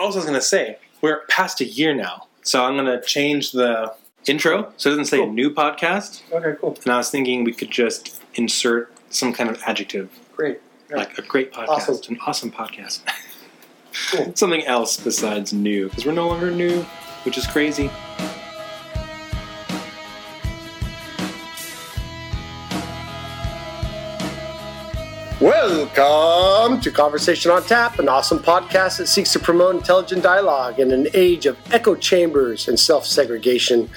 Also, I was going to say, we're past a year now. So I'm going to change the intro so it doesn't say Cool. new podcast. Okay, cool. And I was thinking we could just insert some kind of adjective, Great. Yeah. like a great podcast, Awesome. an awesome podcast. Cool. Something else besides new, because we're no longer new, which is crazy. Welcome to Conversation on Tap, an awesome podcast that seeks to promote intelligent dialogue in an age of echo chambers and self segregation.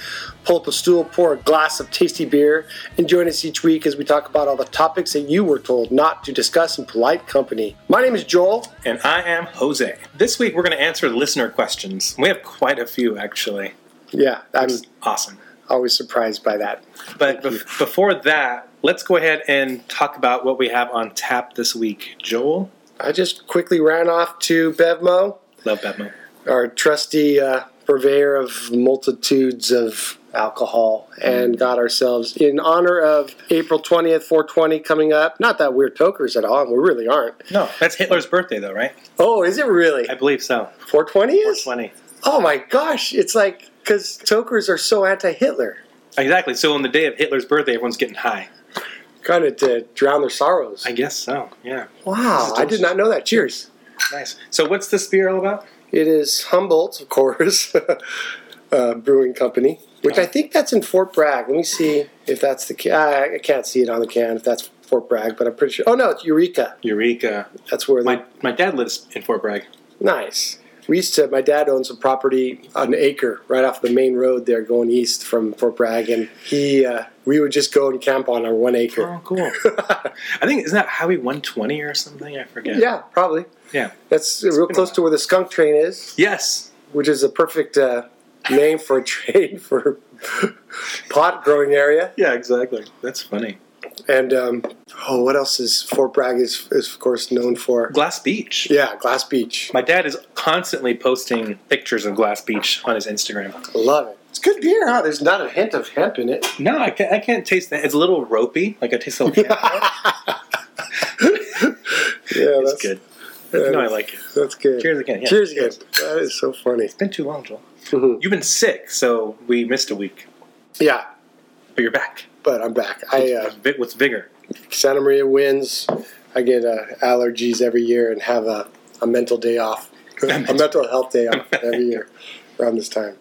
Pull up a stool, pour a glass of tasty beer, and join us each week as we talk about all the topics that you were told not to discuss in polite company. My name is Joel. And I am Jose. This week we're going to answer listener questions. We have quite a few, actually. Yeah, I'm awesome. Always surprised by that. But bef- before that, let's go ahead and talk about what we have on tap this week. Joel, I just quickly ran off to Bevmo, love Bevmo. our trusty uh, purveyor of multitudes of alcohol, and got ourselves in honor of April 20th, 420 coming up. Not that we're tokers at all, and we really aren't. No, that's Hitler's birthday, though, right? Oh, is it really? I believe so. 420 is? 420. Oh my gosh, it's like, because tokers are so anti Hitler. Exactly. So on the day of Hitler's birthday, everyone's getting high. Kind of to drown their sorrows. I guess so. Yeah. wow, I did not know that. Cheers. Nice. So what's this beer all about? It is Humboldt, of course, uh, brewing company, which I think that's in Fort Bragg. Let me see if that's the can. I can't see it on the can if that's Fort Bragg, but I'm pretty sure. Oh no, it's Eureka. Eureka. That's where My my dad lives in Fort Bragg. Nice. We used to. My dad owns a property, on an acre, right off the main road there, going east from Fort Bragg, and he. Uh, we would just go and camp on our one acre. Oh, cool. I think isn't that Highway 120 or something? I forget. yeah, probably. Yeah. That's real been a close to where the skunk train is. Yes. which is a perfect uh, name for a train for pot growing area. Yeah. Exactly. That's funny. And um, oh, what else is Fort Bragg is, is of course known for? Glass Beach. Yeah, Glass Beach. My dad is constantly posting pictures of Glass Beach on his Instagram. Love it. It's good beer, huh? There's not a hint of hemp in it. No, I can't, I can't taste that. It's a little ropey. Like I taste a little. hemp. Yeah, that's good. yeah, no, I like it. That's good. Cheers again. Yeah. Cheers again. That is so funny. It's been too long, Joel. Mhm. You've been sick, so we missed a week, Yeah, but you're back. But I'm back. I uh, with vigor. Santa Maria wins. I get uh, allergies every year and have a, a mental day off, a mental health day off every year around this time.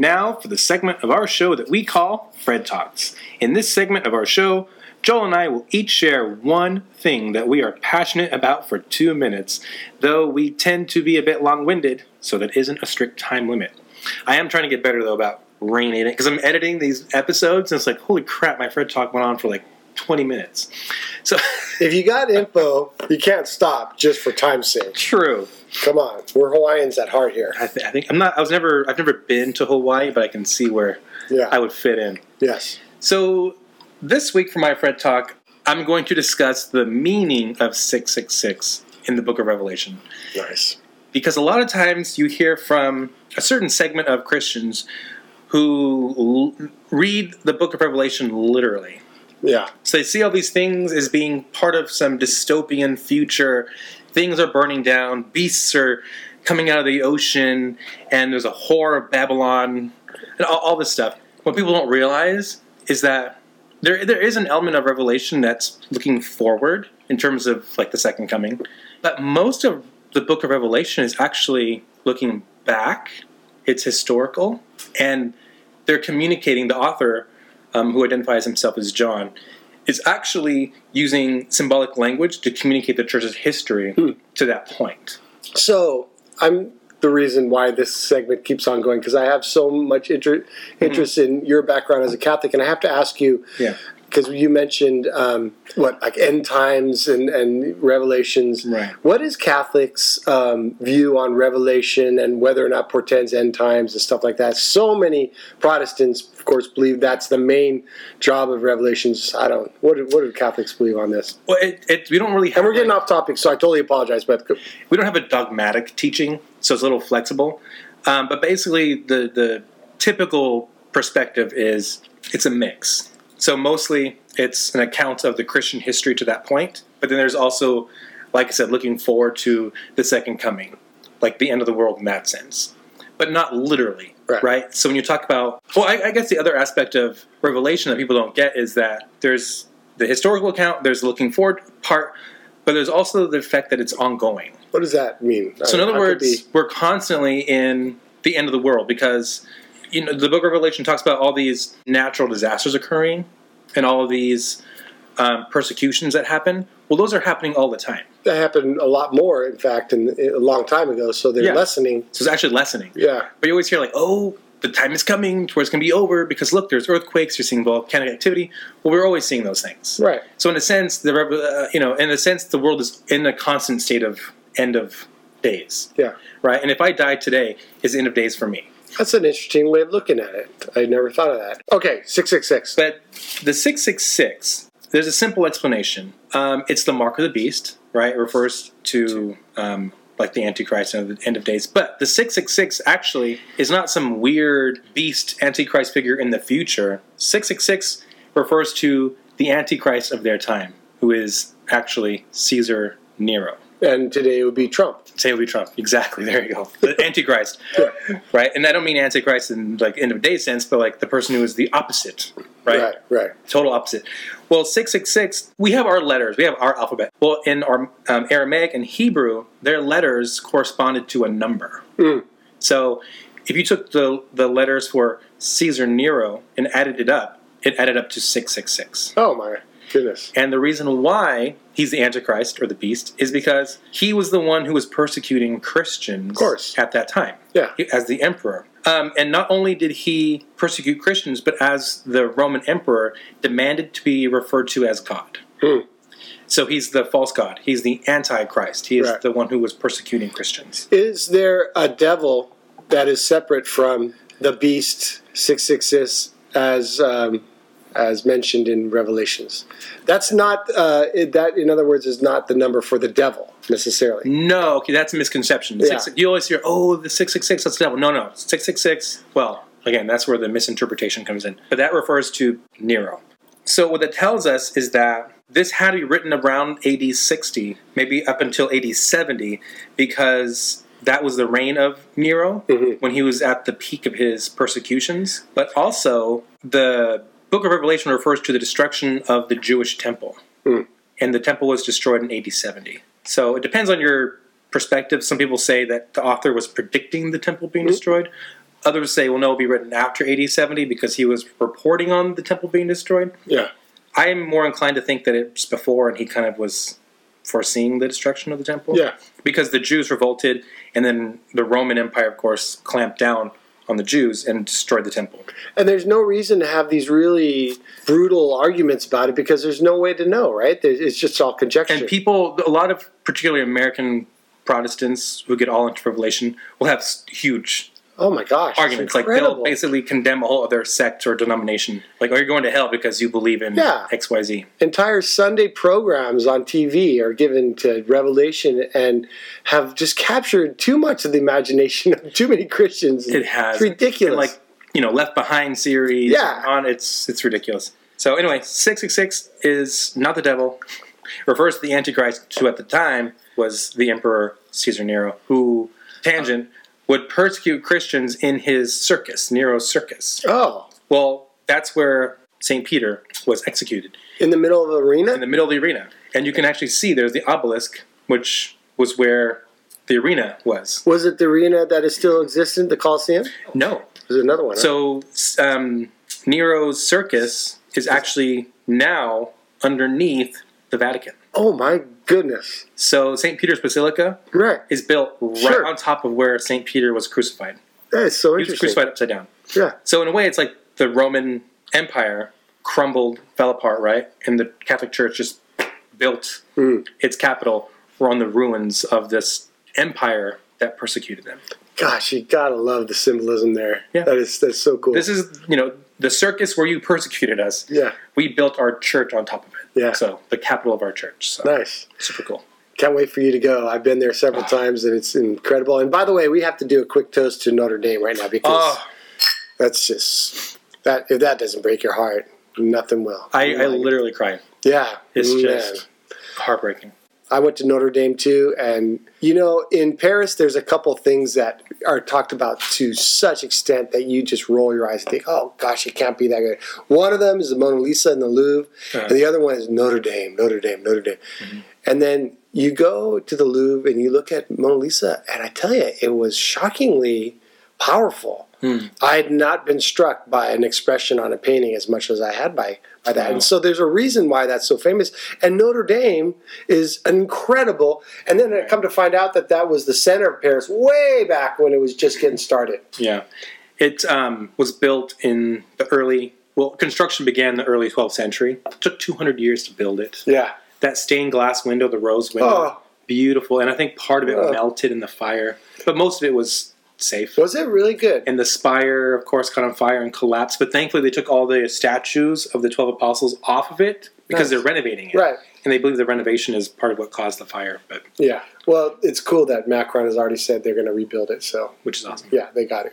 And now for the segment of our show that we call Fred Talks. In this segment of our show, Joel and I will each share one thing that we are passionate about for two minutes, though we tend to be a bit long winded, so that isn't a strict time limit. I am trying to get better though about reining it because I'm editing these episodes and it's like, holy crap, my Fred Talk went on for like 20 minutes. So, If you got info, you can't stop just for time's sake. true. Come on, we're Hawaiians at heart here. I, th- I think I'm not. I was never. I've never been to Hawaii, but I can see where Yeah. I would fit in. yes. So this week for my Fred Talk, I'm going to discuss the meaning of 666 in the Book of Revelation. Nice. Because a lot of times you hear from a certain segment of Christians who l- read the Book of Revelation literally. Yeah. So they see all these things as being part of some dystopian future. Things are burning down, beasts are coming out of the ocean, and there's a whore of Babylon, and all, all this stuff. What people don't realize is that there there is an element of Revelation that's looking forward in terms of like the second coming, but most of the book of Revelation is actually looking back. It's historical, and they're communicating. The author, um, who identifies himself as John, is actually using symbolic language to communicate the church's history hmm. to that point. So I'm the reason why this segment keeps on going because I have so much inter- hmm. interest in your background as a Catholic, and I have to ask you. Yeah. Because you mentioned um, what like end times and, and revelations. Right. What is Catholics' um, view on Revelation and whether or not portends end times and stuff like that? So many Protestants, of course, believe that's the main job of Revelations. I don't. What do, what do Catholics believe on this? Well, it, it, we don't really have. And we're getting like- off topic, so I totally apologize. But we don't have a dogmatic teaching, so it's a little flexible. Um, but basically, the the typical perspective is it's a mix. So mostly, it's an account of the Christian history to that point. But then there's also, like I said, looking forward to the second coming, like the end of the world in that sense, but not literally. Right. So when you talk about, well, I, I guess the other aspect of Revelation that people don't get is that there's the historical account, there's the looking forward part, but there's also the fact that it's ongoing. what does that mean? So in other I words, be- we're constantly in the end of the world because you know the Book of Revelation talks about all these natural disasters occurring and all of these um, persecutions that happen. Well, those are happening all the time. that happened a lot more, in fact, in, a long time ago. So they're Yeah. lessening. So it's actually lessening. Yeah. But you always hear like, oh, the time is coming to where it's going to be over because look, there's earthquakes. You're seeing volcanic activity. Well, we're always seeing those things. Right. So in a sense, the uh, you know, in a sense, the world is in a constant state of end of days. Yeah. Right. And if I die today, is the end of days for me. That's an interesting way of looking at it. I never thought of that. Okay, 666. But the 666, there's a simple explanation. Um, it's the mark of the beast, right? It refers to um, like the Antichrist and the end of days. But the 666 actually is not some weird beast Antichrist figure in the future. 666 refers to the Antichrist of their time, who is actually Caesar Nero. And today it would be Trump. Say it would be Trump. Exactly. There you go. The Antichrist. right? And I don't mean Antichrist in like end of day sense, but like the person who is the opposite. Right? Right, right. Total opposite. Well, 666, we have our letters, we have our alphabet. Well, in our um, Aramaic and Hebrew, their letters corresponded to a number. Mm. So if you took the, the letters for Caesar Nero and added it up, it added up to 666. Oh, my goodness. And the reason why he's the Antichrist or the beast is because he was the one who was persecuting Christians of course. at that time Yeah. as the emperor. Um, and not only did he persecute Christians, but as the Roman emperor, demanded to be referred to as God. Hmm. So he's the false God. He's the Antichrist. He is Right. the one who was persecuting Christians. Is there a devil that is separate from the beast 666 as um, as mentioned in Revelations? That's not uh, it- that. In other words, is not the number for the devil necessarily. No, okay, that's a misconception. Yeah. Six, you always hear, oh, the 666, that's the devil. No, no, 666, well, again, that's where the misinterpretation comes in. But that refers to Nero. So what that tells us is that this had to be written around AD 60, maybe up until AD 70, because that was the reign of Nero when he was at the peak of his persecutions. But also, the book of Revelation refers to the destruction of the Jewish temple hmm. and the temple was destroyed in AD 70. So it depends on your perspective. Some people say that the author was predicting the temple being hmm. destroyed. Others say, well, no, it'll be written after AD 70 because he was reporting on the temple being destroyed. Yeah. I am more inclined to think that it's before and he kind of was foreseeing the destruction of the temple. Yeah. Because the Jews revolted and then the Roman Empire, of course, clamped down on the Jews and destroyed the temple. And there's no reason to have these really brutal arguments about it because there's no way to know, right? There's- It's just all conjecture. And people, a lot of particularly American Protestants who get all into Revelation will have huge oh my gosh, it's arguments. Like they'll basically condemn a whole other sect or denomination. Like, oh, you're going to hell because you believe in Yeah. X, Y, Z. entire Sunday programs on TV are given to Revelation and have just captured too much of the imagination of too many Christians. It has It's ridiculous. And, like you know, Left Behind series. Yeah. on it's it's ridiculous. So anyway, six six six is not the devil. Refers to the Antichrist, who at the time was the Emperor Caesar Nero, who tangent would persecute Christians in his circus, Nero's circus. oh, Well, that's where Saint Peter was executed in the middle of the arena? in the middle of the arena, and you can actually see there's the obelisk, which was where the arena was. Was it the arena that is still existent, the Coliseum? No, There's another one. huh? So um, Nero's circus is actually now underneath the Vatican. oh my goodness. So St. Peter's Basilica Right. is built right Sure. on top of where St. Peter was crucified. That is so He was crucified upside down. Yeah. So in a way, it's like the Roman Empire crumbled, fell apart, right? And the Catholic Church just built hmm. its capital on the ruins of this empire that persecuted them. Gosh, you gotta love the symbolism there. Yeah. That is that's so cool. This is, you know, the circus where you persecuted us. yeah, We built our church on top of it. Yeah. So the capital of our church. So nice. super cool. Can't wait for you to go. I've been there several ah. times and it's incredible. And by the way, we have to do a quick toast to Notre Dame right now because Oh, that's just that if that doesn't break your heart, nothing will. I, I literally cried. yeah, It's mm, man. just heartbreaking. I went to Notre Dame too, and you know, in Paris, there's a couple things that are talked about to such extent that you just roll your eyes and think, "Oh gosh, it can't be that good." One of them is the Mona Lisa in the Louvre, Uh-huh. and the other one is Notre Dame, Notre Dame, Notre Dame. And then you go to the Louvre and you look at Mona Lisa, and I tell you, it was shockingly powerful. I had not been struck by an expression on a painting as much as I had by by that. And so there's a reason why that's so famous. And Notre Dame is incredible. And then I come to find out that that was the center of Paris way back when it was just getting started. Yeah. It um, was built in the early, well, construction began in the early 12th century. It took 200 years to build it. Yeah. That stained glass window, the rose window, Oh. beautiful. And I think part of it Oh. melted in the fire, but most of it was safe. Was it really good? and the spire, of course, caught on fire and collapsed. But thankfully, they took all the statues of the 12 apostles off of it because Nice. they're renovating it. Right. And they believe the renovation is part of what caused the fire, but Yeah. Well, it's cool that Macron has already said they're going to rebuild it. So, which is awesome. yeah, they got it.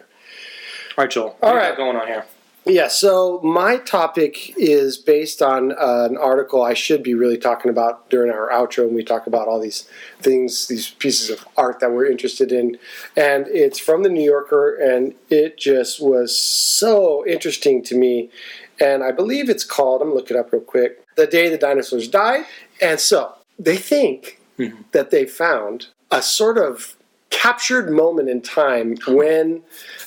All right, Joel. All right. got going on here? Yeah, so my topic is based on uh, an article I should be really talking about during our outro when we talk about all these things, these pieces of art that we're interested in. And it's from the New Yorker, and it just was so interesting to me. And I believe it's called, I'm going to look it up real quick, The Day the Dinosaurs Died. And so they think that they found a sort of captured moment in time when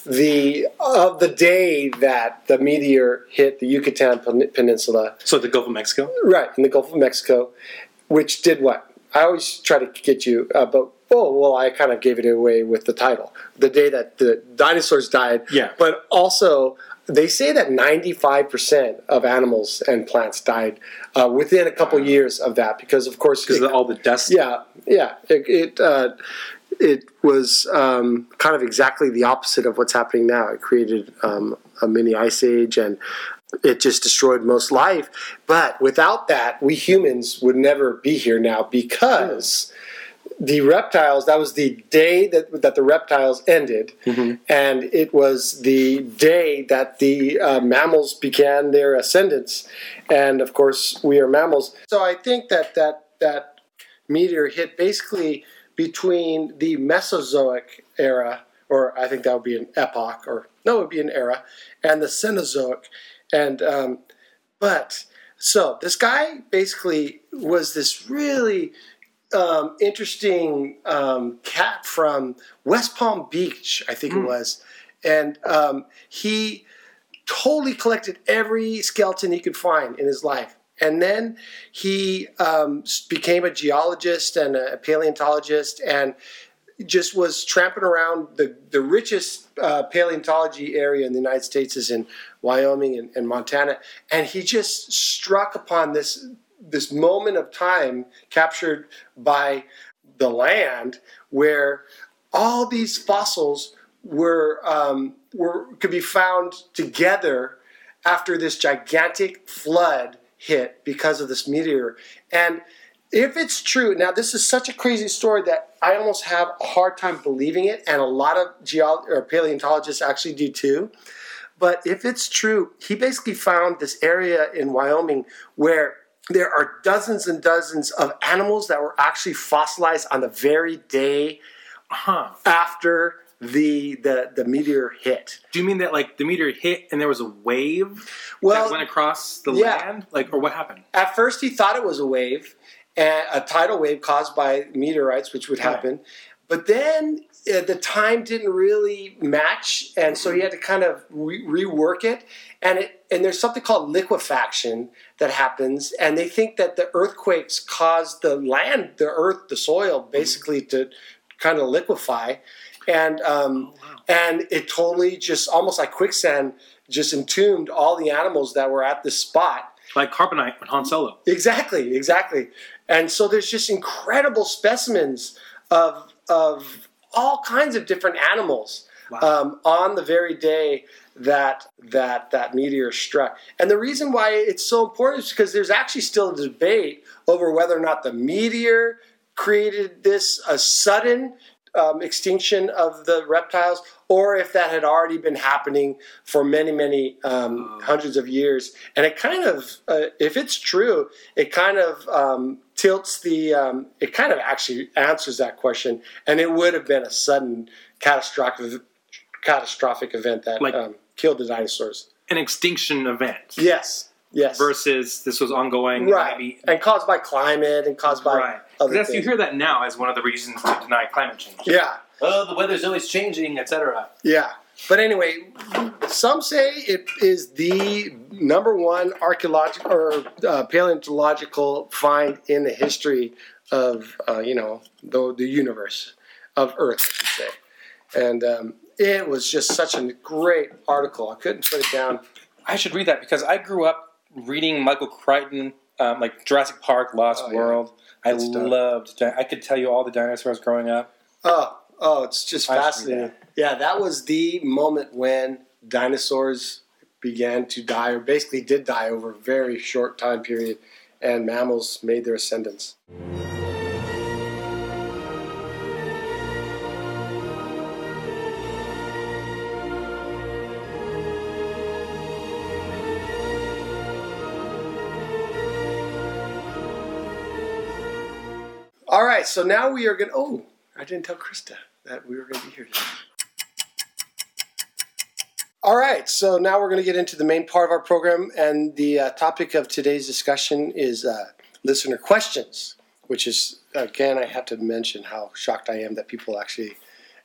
the of the day that the meteor hit the Yucatan Peninsula, So the Gulf of Mexico? right in the Gulf of Mexico, which did what? I always try to get you, uh, but oh well, I kind of gave it away with the title, the day that the dinosaurs died. Yeah. but also. They say that 95% of animals and plants died uh, within a couple years of that because, of course, Because of all the dust. yeah, yeah. It it, uh, it was um, kind of exactly the opposite of what's happening now. It created um, a mini ice age, and it just destroyed most life. But without that, we humans would never be here now because the reptiles. That was the day that that the reptiles ended, and it was the day that the uh, mammals began their ascendance. And of course, we are mammals. So I think that that that meteor hit basically between the Mesozoic era, or I think that would be an epoch, or no, it would be an era, and the Cenozoic. And um, but so this guy basically was this really um, interesting um, cat from West Palm Beach, I think it was, and um, he totally collected every skeleton he could find in his life. And then he um, became a geologist and a paleontologist and just was tramping around the, the richest uh, paleontology area in the United States is in Wyoming and, and Montana. And he just struck upon this this moment of time captured by the land where all these fossils were um, were could be found together after this gigantic flood hit because of this meteor. And if it's true, now this is such a crazy story that I almost have a hard time believing it, and a lot of geol- or paleontologists actually do too. But if it's true, he basically found this area in Wyoming where there are dozens and dozens of animals that were actually fossilized on the very day Huh. after the the, the meteor hit. Do you mean that like the meteor hit and there was a wave Well, that went across the yeah. land? Like, or what happened? at first he thought it was a wave, and a tidal wave caused by meteorites, which would Right. happen. But then uh, the time didn't really match, and so he had to kind of re- rework it. And it and there's something called liquefaction that happens, and they think that the earthquakes caused the land, the earth, the soil, basically to kind of liquefy, and um, and it totally just almost like quicksand just entombed all the animals that were at this spot. Like Carbonite with Han Solo. Exactly, exactly. And so there's just incredible specimens of of all kinds of different animals Wow. um, on the very day that that that meteor struck. And the reason why it's so important is because there's actually still a debate over whether or not the meteor created this a sudden um, extinction of the reptiles, or if that had already been happening for many, many um, Oh. hundreds of years. And it kind of, uh, if it's true, it kind of um, tilts the, um, it kind of actually answers that question. And it would have been a sudden catastrophic, catastrophic event that Like- um, killed the dinosaurs. An extinction event. Yes, yes. Versus this was ongoing. right. Maybe, and caused by climate and caused by right. other Because you hear that now as one of the reasons to deny climate change. Yeah. Oh, the weather's always changing, etc. Yeah. But anyway, some say it is the number one archaeological or uh, paleontological find in the history of uh, you know the the universe of Earth, I should say. And um, it was just such a great article. I couldn't put it down. I should read that because I grew up reading Michael Crichton, um, like Jurassic Park, Lost Oh, yeah. World. I Good stuff. loved. I could tell you all the dinosaurs growing up. Oh, oh, it's just I fascinating. Yeah, that was the moment when dinosaurs began to die, or basically did die over a very short time period, and mammals made their ascendance. Right, so now we are going to. Oh, I didn't tell Krista that we were going to be here today. All right, so now we're going to get into the main part of our program, and the uh, topic of today's discussion is uh, listener questions, which is, again, I have to mention how shocked I am that people actually,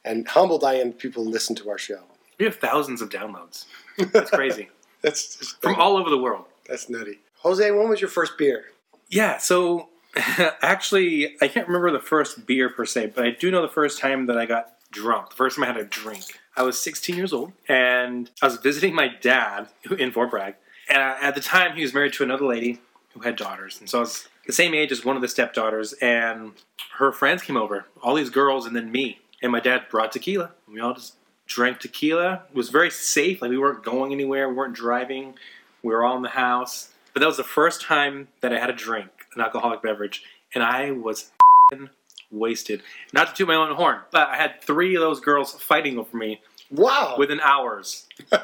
and humbled I am people listen to our show. We have thousands of downloads. That's crazy That's just, from all over the world. that's nutty. Jose, when was your first beer? Yeah, so actually, I can't remember the first beer per se, but I do know the first time that I got drunk. The first time I had a drink. I was 16 years old, and I was visiting my dad in Fort Bragg. And at the time, he was married to another lady who had daughters, and so I was the same age as one of the stepdaughters. And her friends came over, all these girls, and then me. And my dad brought tequila. We all just drank tequila. It was very safe. Like we weren't going anywhere. We weren't driving. We were all in the house. But that was the first time that I had a drink, an alcoholic beverage, and I was f***ing wasted. Not to toot my own horn, but I had three of those girls fighting over me Wow, within hours.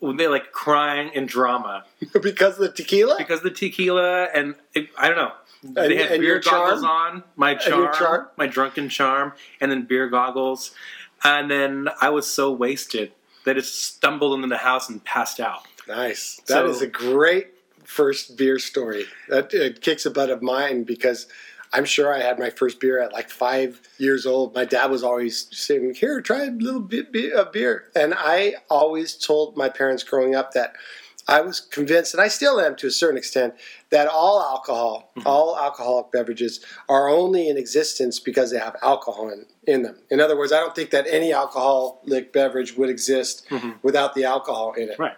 When they like crying and drama because of the tequila? because of the tequila and it, I don't know. And- they had and beer goggles on, my charm, charm? my drunken charm, and then beer goggles, and then I was so wasted that it stumbled into the house and passed out. Nice. That is So- a great first beer story. That it kicks a butt of mine because I'm sure I had my first beer at like five years old. My dad was always saying, "Here, try a little bit of beer," and I always told my parents growing up that I was convinced, and I still am to a certain extent, that all alcohol, mm-hmm. all alcoholic beverages, are only in existence because they have alcohol in, in them. In other words, I don't think that any alcoholic beverage would exist mm-hmm. without the alcohol in it Right.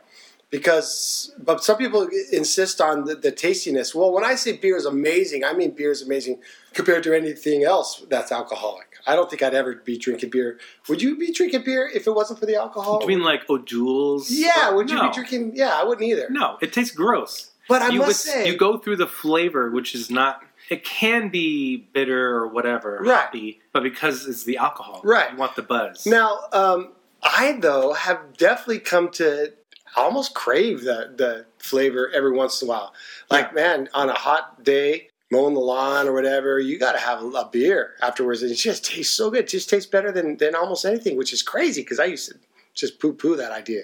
Because but some people insist on the, the tastiness well when i say beer is amazing i mean beer is amazing compared to anything else that's alcoholic i don't think i'd ever be drinking beer would you be drinking beer if it wasn't for the alcohol you mean like O'Doul's? yeah Or- would you no. be drinking yeah i wouldn't either No, it tastes gross. but i you must would- say you go through the flavor, which is not. It can be bitter or whatever, Right. hoppy, but because it's the alcohol, Right. You want the buzz. Now, um, I though have definitely come to almost crave the the flavor every once in a while. Like man, on a hot day, mowing the lawn or whatever, you got to have a, a beer afterwards, and it just tastes so good. It just tastes better than than almost anything, which is crazy because I used to just poo poo that idea.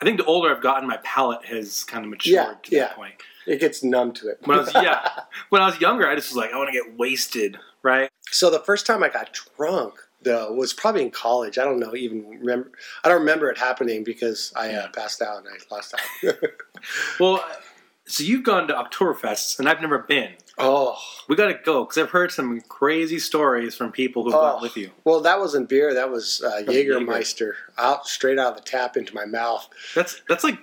I think the older I've gotten, my palate has kind of matured Yeah, to yeah. that point. It gets numb to it. When I was yeah, when I was younger, I just was like, I want to get wasted, right? So the first time I got drunk though was probably in college. I don't know even remember. I don't remember it happening because I uh, passed out and I lost out. Well, so you've gone to Oktoberfests, and I've never been. Oh, We got to go because I've heard some crazy stories from people who've gone Oh. with you. well, that wasn't beer. That was uh, Jaeger. Jägermeister, out straight out of the tap into my mouth. That's that's like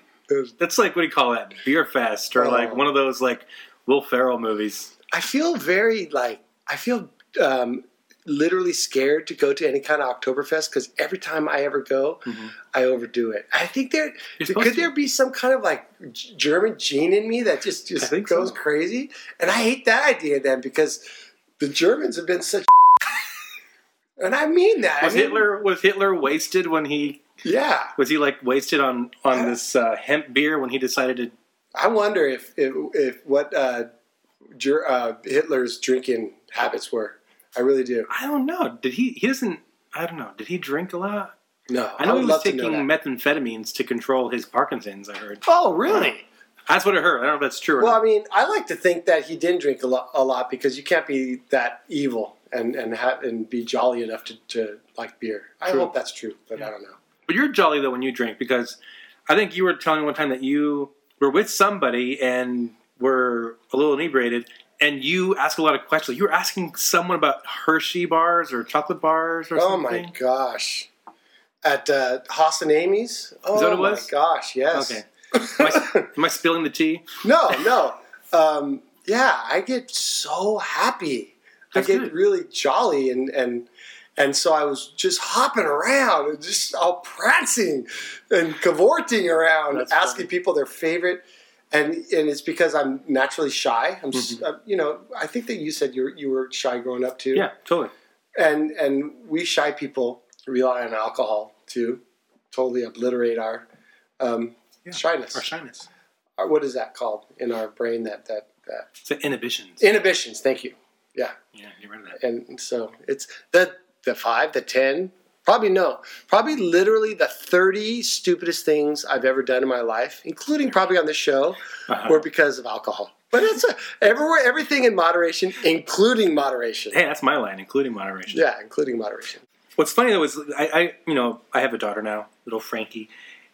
that's like what do you call that? Beer fest or Oh. like one of those like Will Ferrell movies. I feel very like I feel um, literally scared to go to any kind of Oktoberfest because every time I ever go, I overdo it. I think there Mm-hmm. Could there be some kind of like German gene in me that just just goes so. crazy, and I hate that idea then because the Germans have been such. And I mean that. Was I mean, Hitler was Hitler wasted when he Yeah, was he like wasted on on this uh, hemp beer when he decided to? I wonder if if, if what uh, uh, Hitler's drinking habits were. I really do. I don't know. Did he? He doesn't. I don't know. Did he drink a lot? No, I know would he was love to taking methamphetamines to control his Parkinson's. I heard. Oh, really? That's what I heard. I don't know if that's true or Well. I mean, I like to think that he didn't drink a lot, a lot because you can't be that evil and and ha- and be jolly enough to, to like beer. I True. hope that's true, but I don't know. But you're jolly though when you drink because I think you were telling me one time that you were with somebody and were a little inebriated and you ask a lot of questions. You were asking someone about Hershey bars or chocolate bars or Oh something. Oh my gosh! At uh, Haas and Amy's. Oh that what it my gosh! Yes. Okay. Am I, am I spilling the tea? no, no. Um, yeah, I get so happy. That's I get good. really jolly and and and so I was just hopping around and just all prancing and cavorting around, That's asking funny. people their favorite. And and it's because I'm naturally shy. I'm, Mm-hmm. uh, you know, I think that you said you were, you were shy growing up too. Yeah, totally. And and we shy people rely on alcohol to totally obliterate our um, shyness. Or shyness. Our- what is that called in our brain? That that that So inhibitions. inhibitions. Thank you. Yeah yeah, get rid of that. and so it's the the five, the ten, probably no, probably literally the thirty stupidest things I've ever done in my life, including probably on this show, Uh-huh. were because of alcohol. But it's a, everywhere, everything in moderation, including moderation. Hey, that's my line, including moderation. Yeah, including moderation. What's funny though is I, I, you know, I have a daughter now, little Frankie,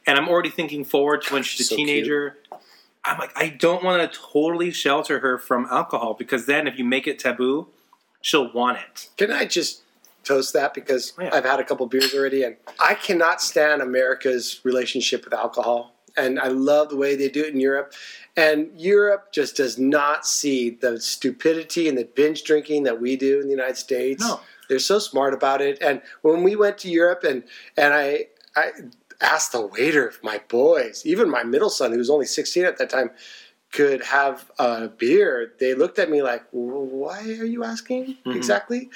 and I'm already thinking forward to when she's a So teenager. I'm like, I don't want to totally shelter her from alcohol because then if you make it taboo, she'll want it. Can I just toast that because Yeah. I've had a couple beers already, and I cannot stand America's relationship with alcohol. And I love the way they do it in Europe. And Europe just does not see the stupidity and the binge drinking that we do in the United States. No. They're so smart about it. And when we went to Europe and and I I asked the waiter if my boys, even my middle son, who was only 16 at that time, could have a beer, they looked at me like, "Why are you asking Mhm. exactly?"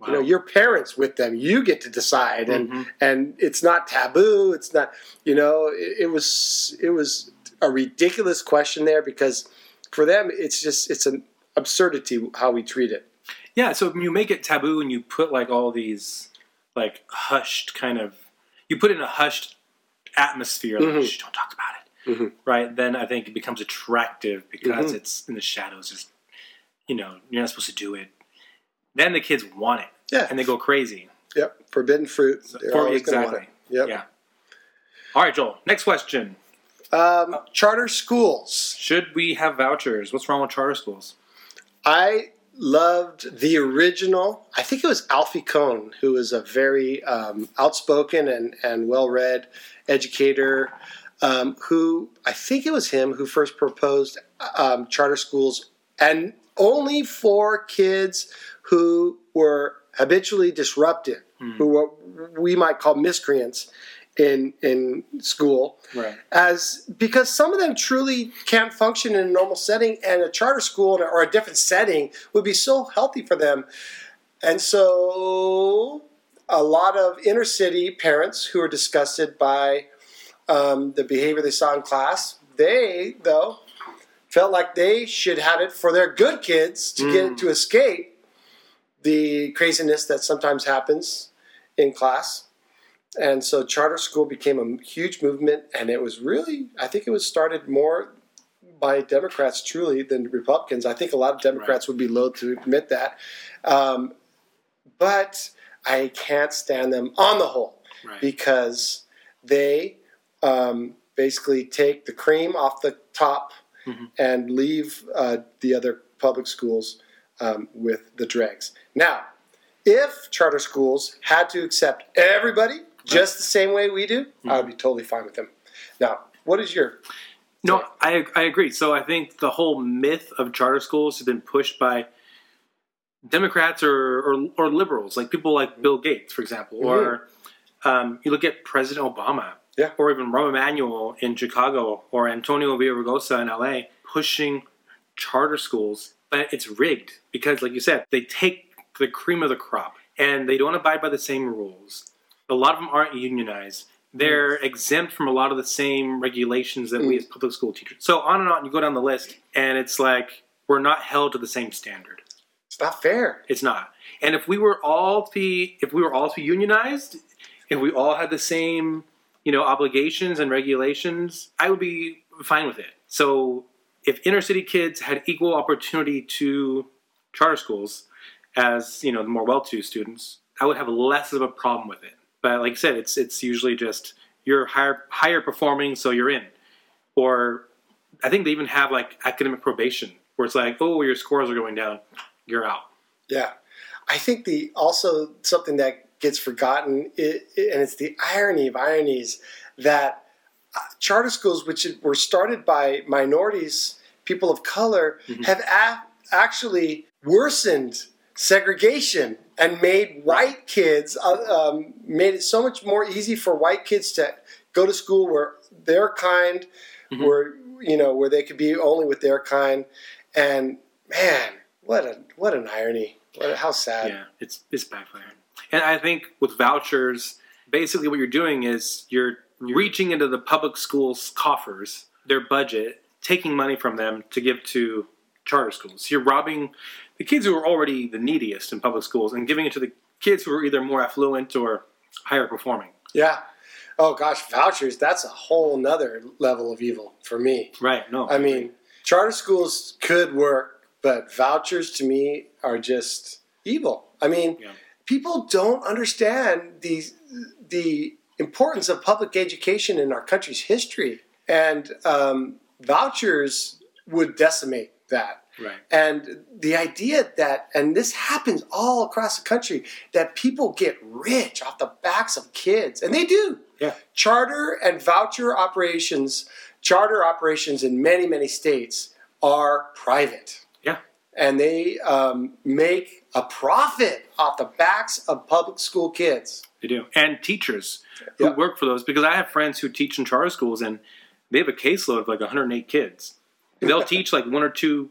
Wow. You know, your parents with them, you get to decide, and Mhm. and it's not taboo. It's not, you know, it, it was it was a ridiculous question there because for them, it's just it's an absurdity how we treat it. yeah. So when you make it taboo and you put like all these like hushed kind of, you put in a hushed atmosphere, like Mhm. Shh, don't talk about it, Mhm. right? Then I think it becomes attractive because Mhm. it's in the shadows. Just you know, you're not supposed to do it. Then the kids want it, Yeah. and they go crazy. Yep, forbidden fruit. For- always gonna want exactly. Yep. Yeah. All right, Joel. Next question: Um, charter schools. Should we have vouchers? What's wrong with charter schools? I loved the original. I think it was Alfie Kohn, who was a very um, outspoken and, and well read educator, um, who I think it was him who first proposed um, charter schools and only for kids who were habitually disruptive, who were, we might call miscreants in, in school Right. as because some of them truly can't function in a normal setting and a charter school or a different setting would be so healthy for them. And so a lot of inner city parents who are disgusted by um, the behavior they saw in class they though felt like they should have it for their good kids to get to escape the craziness that sometimes happens in class and so charter school became a huge movement and it was really i think it was started more by democrats truly than republicans i think a lot of democrats would be loath to admit that um, but i can't stand them on the whole Right. because they um, basically take the cream off the top Mhm. and leave uh, the other public schools um, with the dregs. Now, if charter schools had to accept everybody just the same way we do, I would be totally fine with them. Now, what is your No, I I agree. So I think the whole myth of charter schools has been pushed by Democrats or or, or liberals, like people like Bill Gates, for example, or um, you look at President Obama, Yeah. or even Rahm Emanuel in Chicago, or Antonio Villaraigosa in LA, pushing charter schools, but it's rigged because, like you said, they take the cream of the crop and they don't abide by the same rules. A lot of them aren't unionized. They're exempt from a lot of the same regulations that we mm. as public school teachers. So on and on, you go down the list, and it's like we're not held to the same standard. It's not fair. It's not. And if we were all to be, if we were all to be unionized, if we all had the same, you know, obligations and regulations, I would be fine with it. So if inner city kids had equal opportunity to charter schools as, you know, the more well-to students, I would have less of a problem with it. But like I said, it's it's usually just you're higher higher performing, so you're in. Or I think they even have like academic probation, where it's like, oh, your scores are going down, you're out. Yeah, I think the also something that gets forgotten, i i and it's the irony of ironies that charter schools, which were started by minorities, people of color, have a- actually worsened segregation and made white kids uh, um, made it so much more easy for white kids to go to school where their kind where you know where they could be only with their kind. And man what a what an irony. What a, how sad. Yeah, it's it's backfiring. And I think with vouchers, basically what you're doing is you're reaching into the public schools' coffers, their budget, taking money from them to give to charter schools. You're robbing the kids who are already the neediest in public schools and giving it to the kids who are either more affluent or higher performing. yeah oh gosh vouchers that's a whole nother level of evil for me Right. No. i mean charter schools could work but vouchers to me are just evil i mean Yeah. people don't understand the the importance of public education in our country's history and um, vouchers would decimate that right. and the idea that, and this happens all across the country, that people get rich off the backs of kids, and they do. Yeah. Charter and voucher operations, charter operations in many, many states are private. Yeah. And they um, make a profit off the backs of public school kids. They do. And teachers who Yeah. work for those, because I have friends who teach in charter schools and they have a caseload of like 108 kids. They'll teach like one or two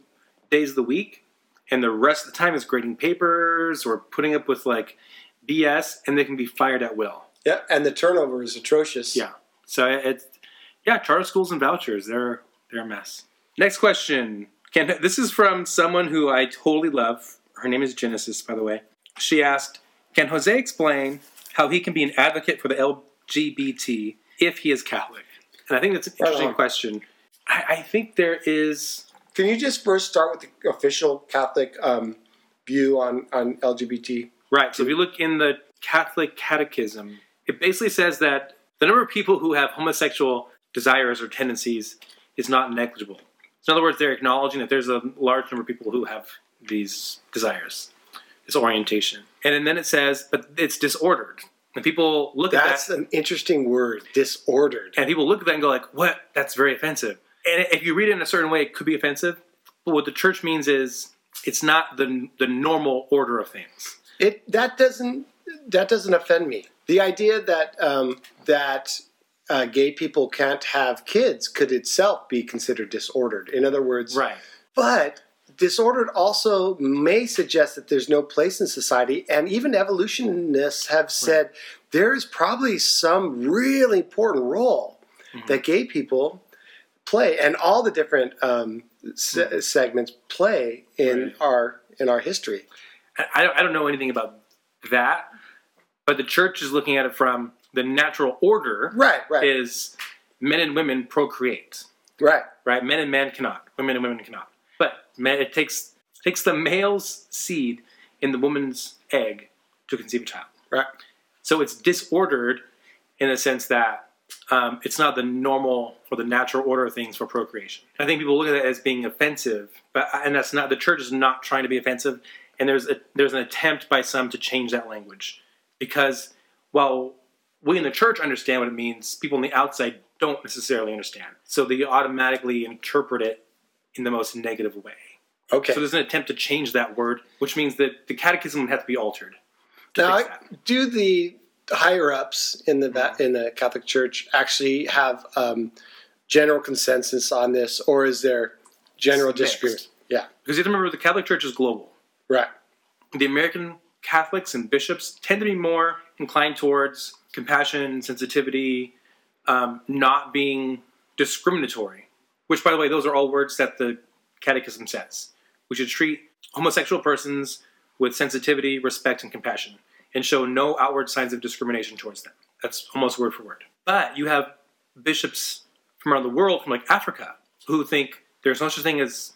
days of the week, and the rest of the time is grading papers or putting up with like BS, and they can be fired at will. Yeah. And the turnover is atrocious. Yeah. So it's, yeah, charter schools and vouchers, they're, they're a mess. Next question. Can, this is from someone who I totally love. Her name is Genesis, by the way. She asked, Can Jose explain how he can be an advocate for the LGBT if he is Catholic? And I think that's an interesting on. question. I, I think there is. Can you just first start with the official Catholic um, view on, on LGBT? Right. So if you look in the Catholic Catechism, it basically says that the number of people who have homosexual desires or tendencies is not negligible. So in other words, they're acknowledging that there's a large number of people who have these desires, this orientation. And and then it says, but it's disordered. And people look at that. That's an interesting word, disordered. and people look at that and go like, "What? That's very offensive." And if you read it in a certain way, it could be offensive. But what the church means is it's not the the normal order of things. It that doesn't that doesn't offend me. The idea that um, that uh, gay people can't have kids could itself be considered disordered. In other words, Right. But disordered also may suggest that there's no place in society, and even evolutionists have said there is probably some really important role that gay people play, and all the different um, se- segments play in Right. our in our history. I- I don't know anything about that, but the church is looking at it from the natural order Right, right, is men and women procreate, right. right? Men and men cannot, women and women cannot. Men, it takes takes the male's seed in the woman's egg to conceive a child. Right. So it's disordered in the sense that um, it's not the normal or the natural order of things for procreation. I think people look at it as being offensive, but and that's not the church is not trying to be offensive. And there's a, there's an attempt by some to change that language because while we in the church understand what it means, people on the outside don't necessarily understand. So they automatically interpret it in the most negative way. Okay. So there's an attempt to change that word, which means that the catechism would have to be altered. to now, fix I- that. do the higher ups in the in the Catholic Church actually have um, general consensus on this, or is there general disagreement? Yeah. Because you have to remember the Catholic Church is global. Right. the American Catholics and bishops tend to be more inclined towards compassion, sensitivity, um, not being discriminatory. Which, by the way, those are all words that the Catechism says. We should treat homosexual persons with sensitivity, respect, and compassion, and show no outward signs of discrimination towards them. That's almost word for word. But you have bishops from around the world, from like Africa, who think there's no such thing as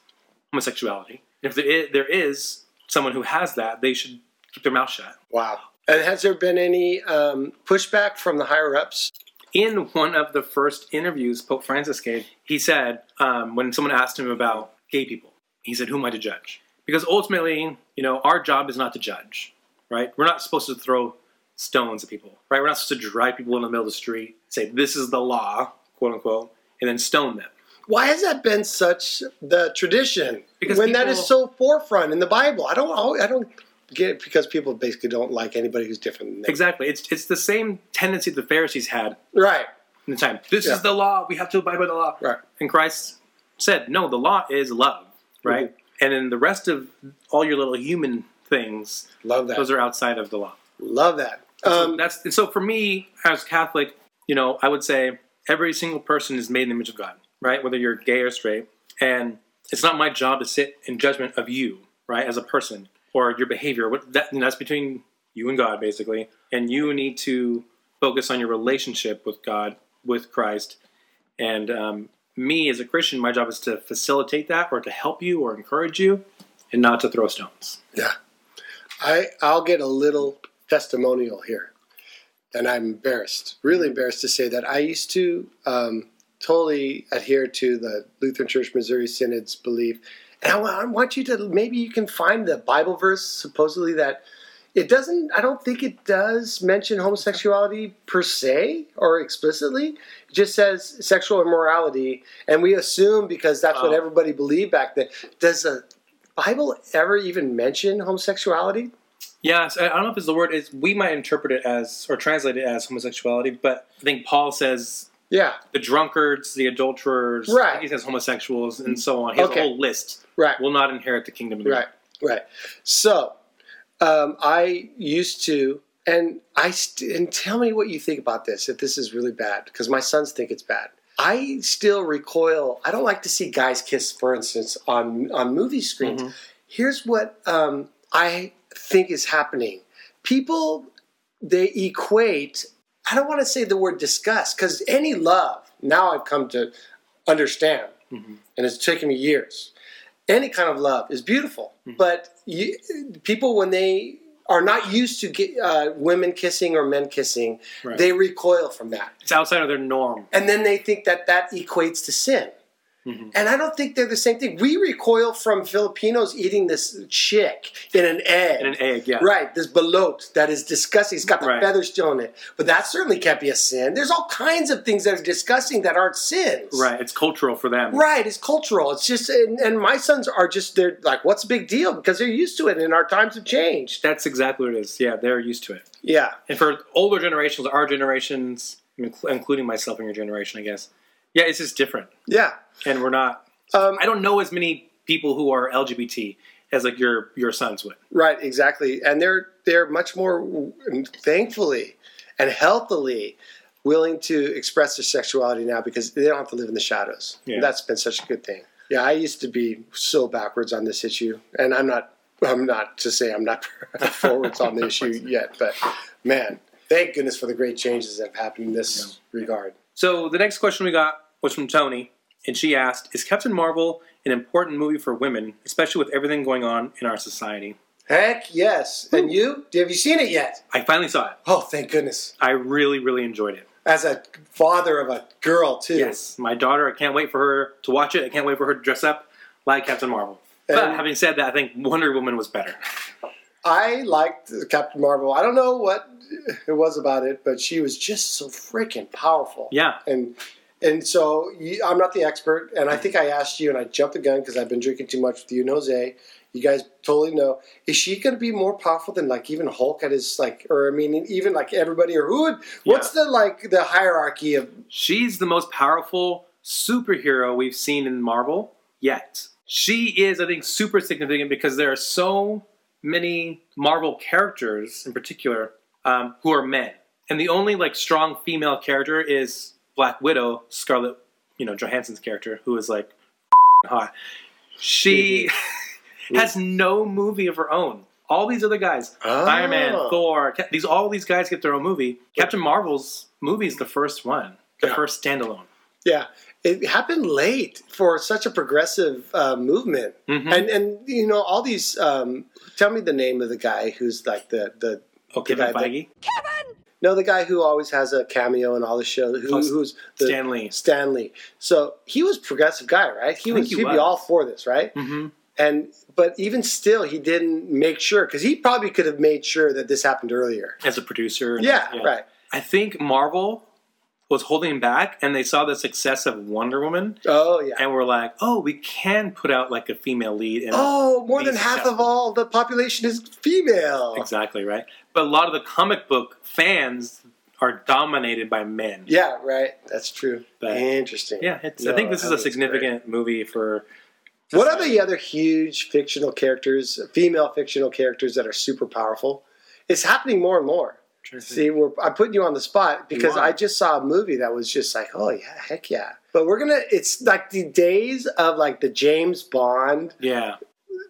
homosexuality. If there is, there is someone who has that, they should keep their mouth shut. Wow. And has there been any um, pushback from the higher ups? In one of the first interviews Pope Francis gave, he said, um, when someone asked him about gay people, he said, Who am I to judge? Because ultimately, you know, our job is not to judge, right? We're not supposed to throw stones at people, right? We're not supposed to drive people in the middle of the street, say, This is the law, quote unquote, and then stone them. Why has that been such the tradition? Because when that people- is so forefront in the Bible, I don't. I don't get it because people basically don't like anybody who's different than them. Exactly. It's, it's the same tendency the Pharisees had Right. in the time. This Yeah. is the law. We have to abide by the law. Right. And Christ said, no, the law is love, right? Mm-hmm. And then the rest of all your little human things, Love that. those are outside of the law. Love that. So Um, that's and so for me as Catholic, you know, I would say every single person is made in the image of God, right? Whether you're gay or straight, and it's not my job to sit in judgment of you, right, as a person or your behavior. What that that's between you and God, basically, and you need to focus on your relationship with God, with Christ, and um, me as a Christian, my job is to facilitate that or to help you or encourage you, and not to throw stones. Yeah. I I'll get a little testimonial here. And I'm embarrassed, really embarrassed to say that I used to um, totally adhere to the Lutheran Church Missouri Synod's belief. And I, I want you to maybe you can find the Bible verse supposedly that it doesn't, I don't think it does mention homosexuality per se or explicitly. It just says sexual immorality. And we assume because that's what Oh. everybody believed back then. Does the Bible ever even mention homosexuality? Yes, I don't know if it's the word. Is we might interpret it as or translate it as homosexuality, but I think Paul says Yeah, the drunkards, the adulterers, Right. He says homosexuals, and so on. He has Okay. a whole list. right, Will not inherit the kingdom of God. right, right. So, um, I used to, and I st- and tell me what you think about this. If this is really bad, because my sons think it's bad. I still recoil. I don't like to see guys kiss, for instance, on on movie screens. Mhm. Here's what um, I think is happening. People they equate. I don't want to say the word disgust because any love now I've come to understand, Mhm. and it's taken me years. Any kind of love is beautiful, but you, people when they are not used to get, uh, women kissing or men kissing, Right. they recoil from that It's outside of their norm. and then they think that that equates to sin. Mhm. And I don't think they're the same thing. We recoil from Filipinos eating this chick in an egg. And an egg, yeah. Right, this balut that is disgusting. It's got the Right. feathers still in it. But that certainly can't be a sin. There's all kinds of things that are disgusting that aren't sins. Right. It's cultural for them. Right, it's cultural. It's just, and, and my sons are just, they're like, what's the big deal? Because they're used to it and our times have changed. That's exactly what it is. Yeah, they're used to it. Yeah. And for older generations, our generations, including myself and your generation, I guess. Yeah, it's just different, Yeah. and we're not. Um, I don't know as many people who are LGBT as like your your sons would. Right, exactly. And they're they're much more thankfully and healthily willing to express their sexuality now because they don't have to live in the shadows. Yeah. That's been such a good thing. Yeah, I used to be so backwards on this issue, and I'm not. I'm not to say I'm not forwards on the issue yet, but man, thank goodness for the great changes that have happened in this regard. So the next question we got was from Tony, and she asked, "Is Captain Marvel an important movie for women, especially with everything going on in our society?" Heck yes. And you? Have you seen it yet? I finally saw it. Oh, thank goodness. I really, really enjoyed it. as a father of a girl too. Yes, my daughter. I can't wait for her to watch it. I can't wait for her to dress up like Captain Marvel. But having said that, I think Wonder Woman was better. I liked Captain Marvel. I don't know what it was about it, but she was just so freaking powerful. Yeah, And and so you, I'm not the expert, and I think I asked you, and I jumped the gun because I've been drinking too much with you and Jose. You guys totally know. Is she going to be more powerful than like even Hulk at his like, or I mean, even like everybody, or who would? What's the like the hierarchy of? she's the most powerful superhero we've seen in Marvel yet. She is, I think, super significant because there are so many Marvel characters, in particular, um, who are men, and the only like strong female character is Black Widow, Scarlett, you know, Johansson's character, who is like hot. She has no movie of her own. All these other guys, Iron Man, Oh. Thor, Cap- these all these guys get their own movie. Captain Marvel's movie is the first one, the Yeah. first standalone. Yeah, it happened late for such a progressive uh, movement, Mhm. and and you know all these. Um, tell me the name of the guy who's like the the Oh, the Kevin guy that- Feige, no the guy who always has a cameo in all the shows. Who, who's the, Stan Lee. Stan Lee. So he was a progressive guy, right? He was. he he'd be all for this, right? hmm And but even still, he didn't make sure because he probably could have made sure that this happened earlier. As a producer, and- Yeah, right. I think Marvel was holding back, and they saw the success of Wonder Woman, Oh yeah. and we're like, "Oh, we can put out like a female lead." Oh, more than half of all the population is female. exactly right. But a lot of the comic book fans are dominated by men. Yeah, right. That's true. But- Interesting. Yeah, it's, I think this is a significant movie for. What are the other huge fictional characters, female fictional characters that are super powerful? It's happening more and more. See, we're, I'm putting you on the spot because I just saw a movie that was just like, oh yeah, heck yeah. But we're gonna. It's like the days of like the James Bond. Yeah,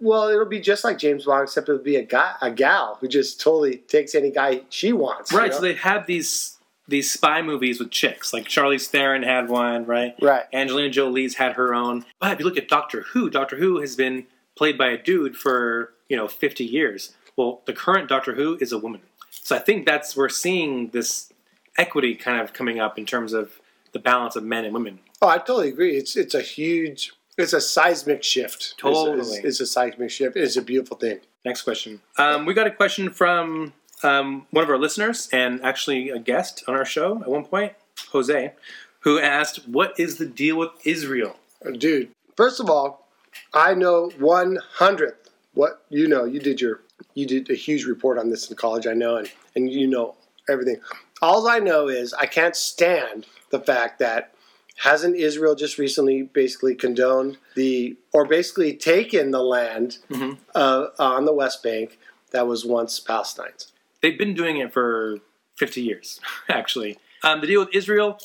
Well, it'll be just like James Bond, except it'll be a guy, a gal who just totally takes any guy she wants. you right. know? So they had these these spy movies with chicks, like Charlize Theron had one, right? right. Angelina Jolie's had her own. But if you look at Doctor Who, Doctor Who has been played by a dude for you know 50 years. Well, the current Doctor Who is a woman. So I think that's we're seeing this equity kind of coming up in terms of the balance of men and women. Oh, I totally agree. It's it's a huge, it's a seismic shift. It's- Totally. it's, it's a seismic shift. It's a beautiful thing. Next question. Um, we got a question from um, one of our listeners and actually a guest on our show at one point, Jose, who asked, "What is the deal with Israel?" dude. First of all, I know one hundredth what you know. You did your you did a huge report on this in college. I know, and and you know everything. All I know is I can't stand the fact that hasn't Israel just recently basically condoned the or basically taken the land Mhm. uh, on the West Bank that was once Palestine's. they've been doing it for 50 years actually um, the deal with israel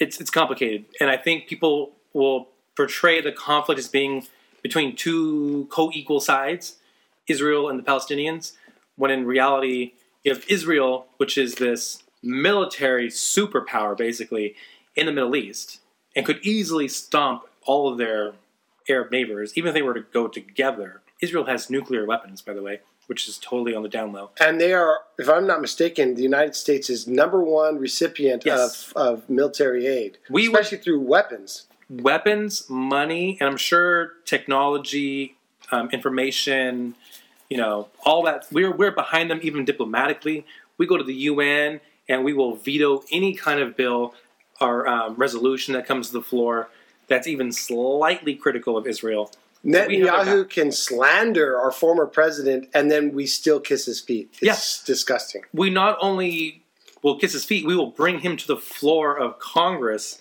it's, it's complicated and i think people will portray the conflict as being between two co-equal sides israel and the palestinians when in reality you have israel which is this military superpower basically in the middle east and could easily stomp all of their arab neighbors even if they were to go together israel has nuclear weapons by the way which is totally on the down low And they are, if I'm not mistaken, the United States is number one recipient Yes. of, of military aid, We would- especially through weapons. weapons, money, and I'm sure technology, um, information, you know, all that. We're we're behind them even diplomatically. We go to the UN and we will veto any kind of bill or um, resolution that comes to the floor that's even slightly critical of Israel. We have their Netanyahu can slander our former president, and then we still kiss his feet. It's Yes. disgusting. We not only will kiss his feet, we will bring him to the floor of Congress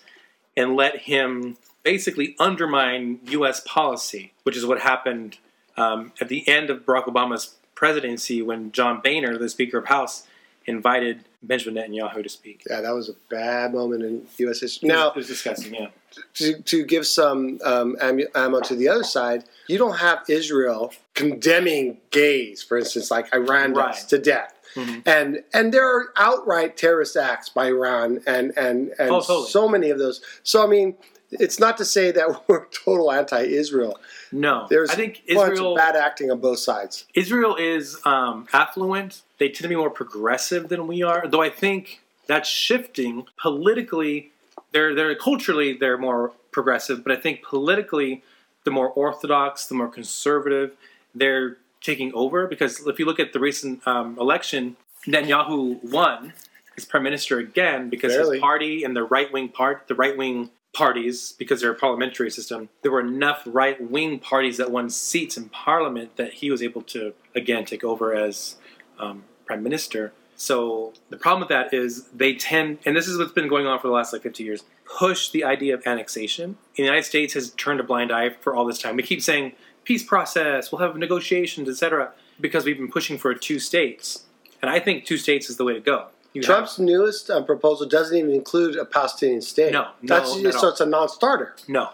and let him basically undermine U.S. policy, which is what happened um, at the end of Barack Obama's presidency when John Boehner, the Speaker of House, invited Benjamin Netanyahu to speak. Yeah, that was a bad moment in U.S. history. it Now, was disgusting. Yeah, to, to give some um, ammo, to the other side, you don't have Israel condemning gays, for instance, like Iran does Right. to death. Mhm. And and there are outright terrorist acts by Iran and and, and Oh, totally. so many of those. So I mean, it's not to say that we're total anti-Israel. no, There's I think Israel. of bad acting on both sides. Israel is um, affluent. They tend to be more progressive than we are. Though I think That's shifting politically. They're they're culturally they're more progressive, but I think politically, the more orthodox, the more conservative, they're taking over. Because if you look at the recent um, election, Netanyahu won as prime minister again because Barely. his party and the right wing part, the right wing parties, because they're a parliamentary system, there were enough right wing parties that won seats in parliament that he was able to again take over as um, prime minister. So the problem with that is they tend, and this is what's been going on for the last like 50 years, push the idea of annexation. The United States has turned a blind eye for all this time. We keep saying peace process, we'll have negotiations, etc., because we've been pushing for two states, and I think two states is the way to go. You have- Trump's newest um, proposal doesn't even include a Palestinian state. No, no, That's, at so it's a non-starter. No.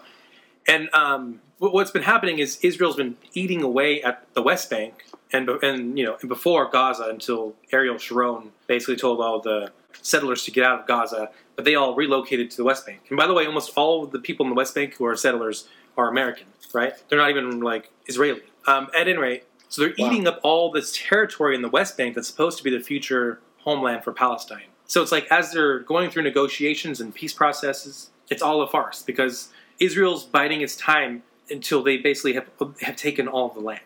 And um, what- what's been happening is Israel's been eating away at the West Bank and and you know and before Gaza until Ariel Sharon basically told all the settlers to get out of Gaza, but they all relocated to the West Bank. And by the way, almost all of the people in the West Bank who are settlers are American, right? They're not even like Israeli. Um, at any rate, so they're Wow. eating up all this territory in the West Bank that's supposed to be the future homeland for Palestine. So it's like as they're going through negotiations and peace processes, it's all a farce because Israel's biding its time until they basically have have taken all the land.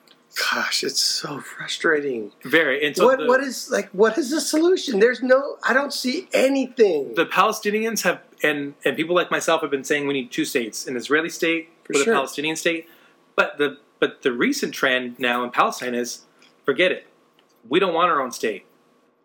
Gosh, it's so frustrating. Very. And so what the, what is like what is the solution? There's no I don't see anything. the Palestinians have and and people like myself have been saying we need two states, an Israeli state For with sure. a Palestinian state. But the but the recent trend now in Palestine is forget it. We don't want our own state.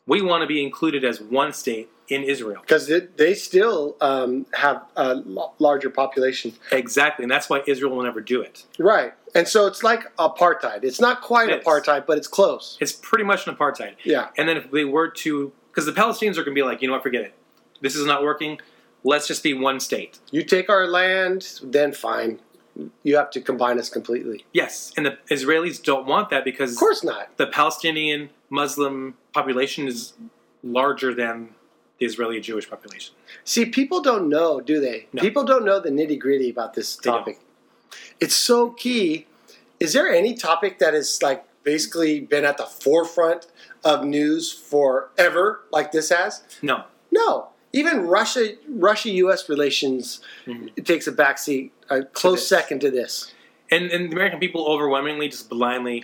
We want to be included as one state in Israel. because they still um, have a larger population, Exactly, and that's why Israel will never do it. right? And so it's like apartheid. It's not quite It is. apartheid, but it's close. It's pretty much an apartheid. Yeah, And then if they were to, because the Palestinians are going to be like, you know what, forget it. This is not working. Let's just be one state. you take our land, then fine. You have to combine us completely. Yes, and the Israelis don't want that because Of course not. the Palestinian Muslim population is larger than the Israeli Jewish population. See, people don't know, do they? No. People don't know the nitty gritty about this topic. It's so key. Is there any topic that has like basically been at the forefront of news forever, like this has? No, No. Even Russia, Russia-U.S. relations, Mhm. it takes a backseat, a close this. second to this. and and the American people overwhelmingly just blindly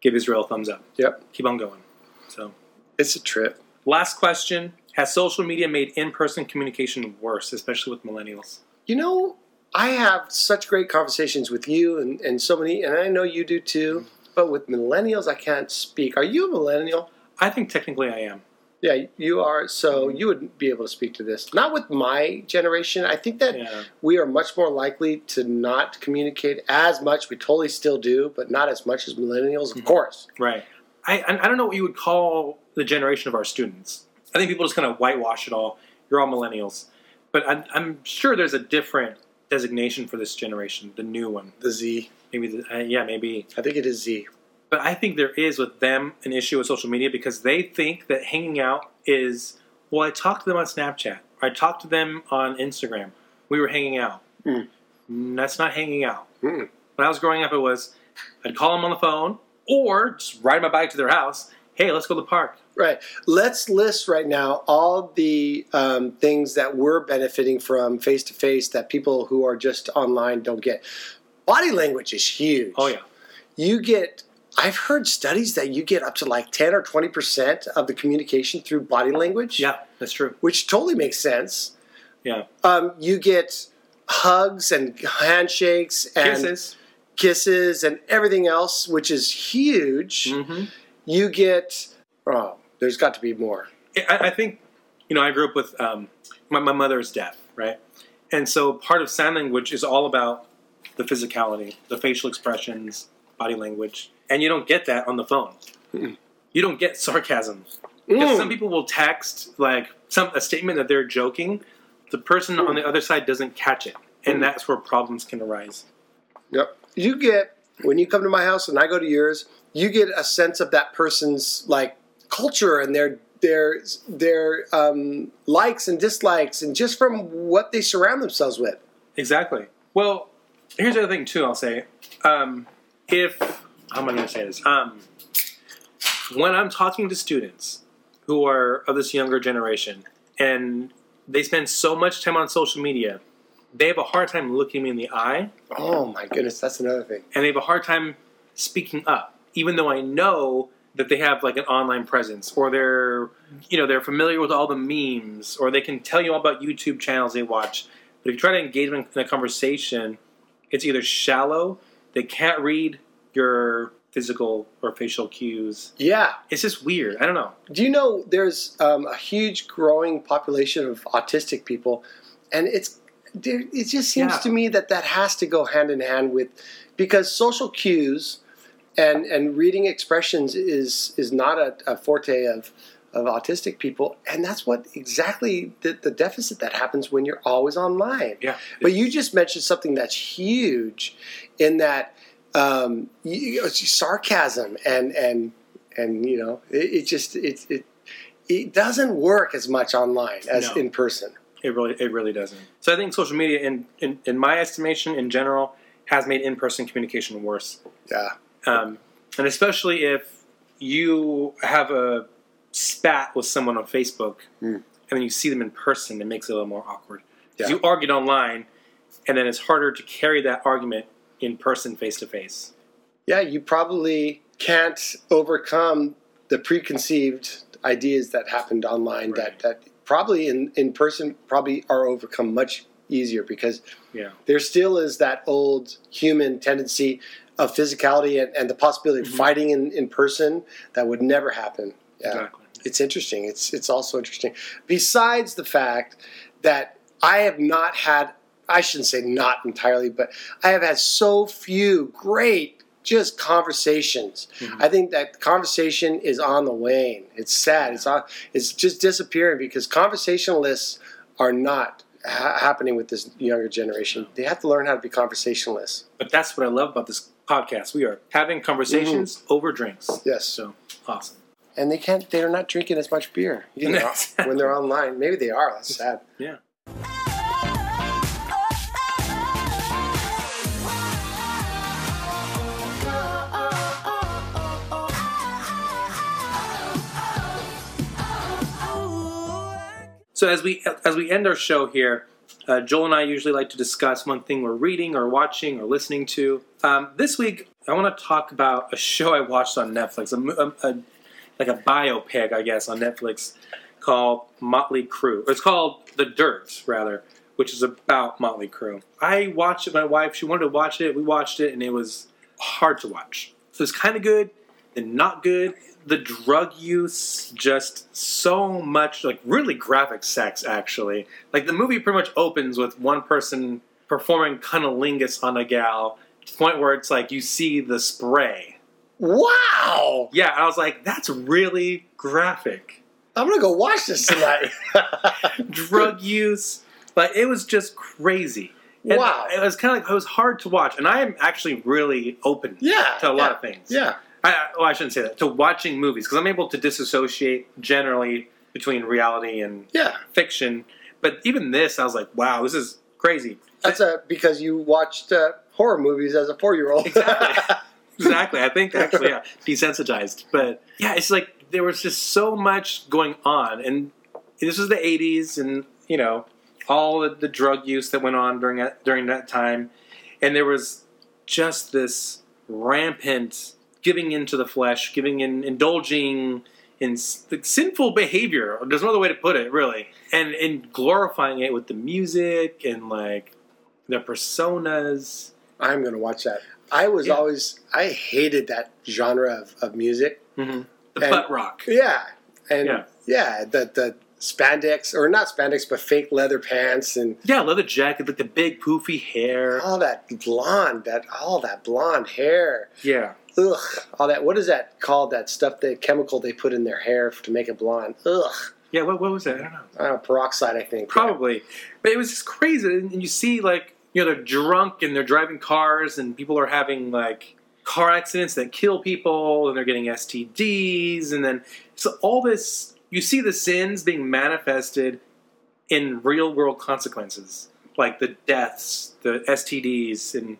give Israel a thumbs up. Yep, Keep on going. So, it's a trip. last question: Has social media made in-person communication worse, especially with millennials? You know, I have such great conversations with you and, and so many, and I know you do too. Mm-hmm. But with millennials, I can't speak. Are you a millennial? I think technically I am. Yeah, you are. So you would be able to speak to this. Not with my generation. I think that Yeah. we are much more likely to not communicate as much. We totally still do, but not as much as millennials, of Mhm. course. Right. I, I I don't know what you would call the generation of our students. I think people just kind of whitewash it all. You're all millennials, but I'm, I'm sure there's a different designation for this generation, the new one. The Z. Maybe, the, uh, yeah, maybe. I think it is Z. But I think there is with them an issue with social media because they think that hanging out is. Well, I talked to them on Snapchat. I talked to them on Instagram. We were hanging out. Mm. Mm, That's not hanging out. Mm-mm. When I was growing up, it was I'd call them on the phone or just ride my bike to their house. Hey, let's go to the park. Right. Let's list right now all the um, things that we're benefiting from face to face that people who are just online don't get. Body language is huge. Oh yeah, You get, I've heard studies that you get up to like 10 or 20% of the communication through body language. yeah, that's true. Which totally makes sense. Yeah, Um, you get hugs and handshakes and kisses. kisses and everything else, which is huge. hmm You get, oh, there's got to be more. I, I think you know I grew up with um, my my mother is deaf, right, and so part of sign language is all about the physicality, the facial expressions, body language, and you don't get that on the phone. Mm-mm. You don't get sarcasm. Because Mm. some people will text like some a statement that they're joking, the person on the other side doesn't catch it, and Mm. that's where problems can arise. Yep. You get when you come to my house and I go to yours, you get a sense of that person's like culture and their their their um, likes and dislikes, and just from what they surround themselves with. Exactly. Well, here's the other thing too. I'll say, um, if how am I going to say this? Um, when I'm talking to students who are of this younger generation, and they spend so much time on social media. They have a hard time looking me in the eye, Oh my goodness, that's another thing. and they have a hard time speaking up, even though I know that they have like an online presence, or they're you know they're familiar with all the memes, or they can tell you all about YouTube channels they watch. But if you try to engage them in a conversation, it's either shallow, they can't read your physical or facial cues. Yeah. It's just weird. I don't know. Do you know there's um, a huge growing population of autistic people, and it's there, it just seems Yeah. to me that that has to go hand in hand with because social cues and and reading expressions is is not a, a forte of of autistic people, and that's what exactly the, the deficit that happens when you're always online. Yeah. But you just mentioned something that's huge in that um, you, you- sarcasm and and and you know it, it just it, it it doesn't work as much online as No. in person. It really, it really doesn't. So I think social media, in, in, in my estimation, in general, has made in-person communication worse. Yeah. Um, and especially if you have a spat with someone on Facebook, Mm. and then you see them in person, it makes it a little more awkward. Yeah. You argued online, and then it's harder to carry that argument in person, face to face. Yeah, you probably can't overcome the preconceived ideas that happened online Right. that, that probably in, in person probably are overcome much easier because Yeah. there still is that old human tendency of physicality and, and the possibility of Mhm. fighting in, in person that would never happen. Yeah. Exactly. It's interesting. It's it's also interesting. Besides the fact that I have not had I shouldn't say not entirely, but I have had so few great just conversations. Mhm. I think that conversation is on the wane. It's sad. It's on it's just disappearing because conversationalists are not ha- happening with this younger generation. They have to learn how to be conversationalists. But that's what I love about this podcast. We are having conversations over drinks. Yes. So awesome. And they can't they're not drinking as much beer you know, when they're online. Maybe they are. That's sad. Yeah. So as we as we end our show here, uh, Joel and I usually like to discuss one thing we're reading or watching or listening to. Um, this week, I want to talk about a show I watched on Netflix, a, a, a like a biopic, I guess, on Netflix called Motley Crue. It's called The Dirt, rather, which is about Motley Crue. I watched it. My wife, she wanted to watch it. We watched it, and it was hard to watch. It was kind of good, then not good. The drug use, just so much, like really graphic sex, actually. Like the movie pretty much opens with one person performing cunnilingus on a gal to the point where it's like you see the spray. Wow! Yeah, I was like, that's really graphic. I'm gonna go watch this tonight. Drug use, but it was just crazy. And Wow. It was kind of like, it was hard to watch. And I am actually really open yeah, to a lot yeah, of things. Yeah, I, well, I shouldn't say that. To watching movies, because I'm able to disassociate generally between reality and yeah. fiction. But even this, I was like, wow, this is crazy. That's a because you watched uh, horror movies as a four year old. Exactly. exactly. I think actually, yeah, desensitized. But yeah, it's like there was just so much going on, and this was the '80s, and you know all the, the drug use that went on during that during that time, and there was just this rampant giving into the flesh, giving in, indulging in sinful behavior. There's no other way to put it, really, and in glorifying it with the music and like their personas. I'm gonna watch that. I was Yeah. always I hated that genre of, of music. Mm-hmm. The And- butt rock. Yeah, and Yeah. yeah, the the spandex or not spandex, but fake leather pants and Yeah, leather jacket, like the big poofy hair. all that blonde, that all that blonde hair. Yeah. Ugh, all that. What is that called? That stuff, the chemical they put in their hair to make it blonde. Ugh, Yeah, what, what was that? I don't know. uh, peroxide, I think. Probably. But it was just crazy. And you see, like, you know, they're drunk and they're driving cars and people are having, like, car accidents that kill people and they're getting STDs. And then, so all this, you see the sins being manifested in real world consequences, like the deaths, the STDs, and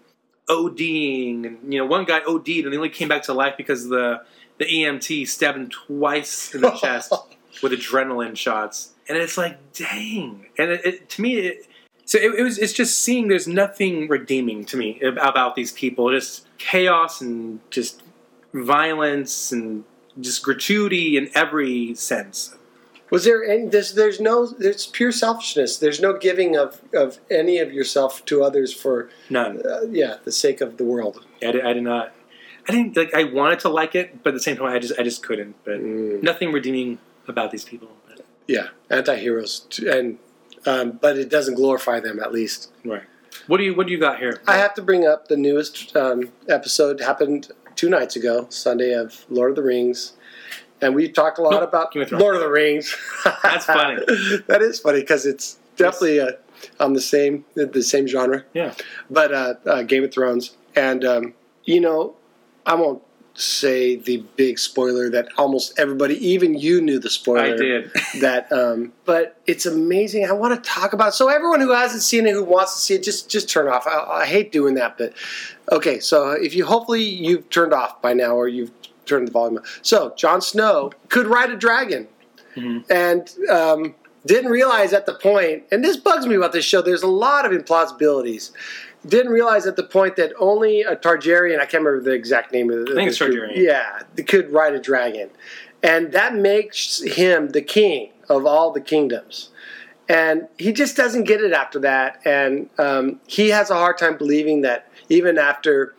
ODing. And, you know, one guy OD'd and he only came back to life because the, the EMT stabbed him twice in the chest with adrenaline shots. and it's like, dang. And it, it, to me, it, so it, it was. It's just seeing. There's nothing redeeming to me about these people. Just chaos and just violence and just gratuity in every sense. Was there any? There's, there's no. There's pure selfishness. There's no giving of of any of yourself to others for, None. uh, yeah, the sake of the world. I did, I did not. I didn't like. I wanted to like it, but at the same time, I just I just couldn't. But Mm. nothing redeeming about these people. But, Yeah, anti-heroes, and um, but it doesn't glorify them. At least right. What do you What do you got here? I have to bring up the newest um, episode. Happened two nights ago, Sunday of Lord of the Rings, and we talked a lot Nope, about Thrones. Lord of the Rings. That's funny. that is funny because it's definitely uh, on the same the same genre. Yeah. but uh, uh, Game of Thrones, and um, you know, I won't say the big spoiler that almost everybody, even you, knew the spoiler. I did. that, um, but it's amazing. I want to talk about. It. So everyone who hasn't seen it, who wants to see it, just just turn off. I, I hate doing that, but okay. So if you hopefully you've turned off by now, or you've turned the volume. up. So Jon Snow could ride a dragon, and. Um, didn't realize at the point. and this bugs me about this show. There's a lot of implausibilities. Didn't realize at the point that only a Targaryen, I can't remember the exact name of the I think it's Targaryen. Yeah, could ride a dragon. And that makes him the king of all the kingdoms. And he just doesn't get it after that. And um, he has a hard time believing that even after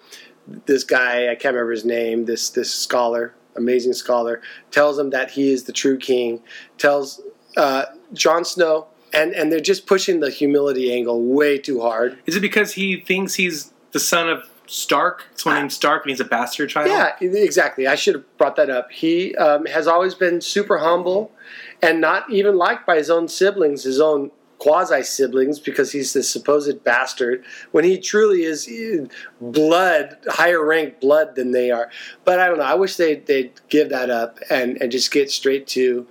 this guy, I can't remember his name, this this scholar, amazing scholar, tells him that he is the true king, tells uh, Jon Snow, and, and they're just pushing the humility angle way too hard. Is it because he thinks he's the son of Stark? Someone named Stark, and he's a bastard child. Yeah, exactly. I should have brought that up. He um, has always been super humble and not even liked by his own siblings, his own quasi siblings, because he's the supposed bastard, when he truly is eh, blood, higher rank blood than they are. But I don't know. I wish they'd, they'd give that up and, and just get straight to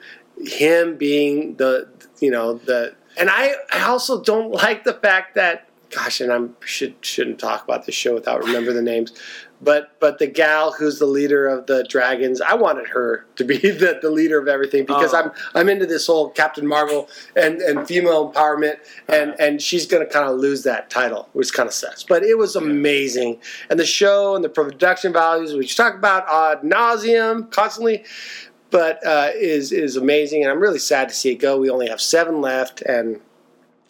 him being the, you know, the. And I, I also don't like the fact that gosh, and I should shouldn't talk about this show without remember the names, but but the gal who's the leader of the dragons, I wanted her to be the, the leader of everything because Oh. I'm I'm into this whole Captain Marvel and, and female empowerment, and and she's gonna kind of lose that title, which kind of sucks. But it was amazing, and the show and the production values, which you talk about ad nauseum constantly. But uh, is is amazing, and I'm really sad to see it go. We only have seven left, and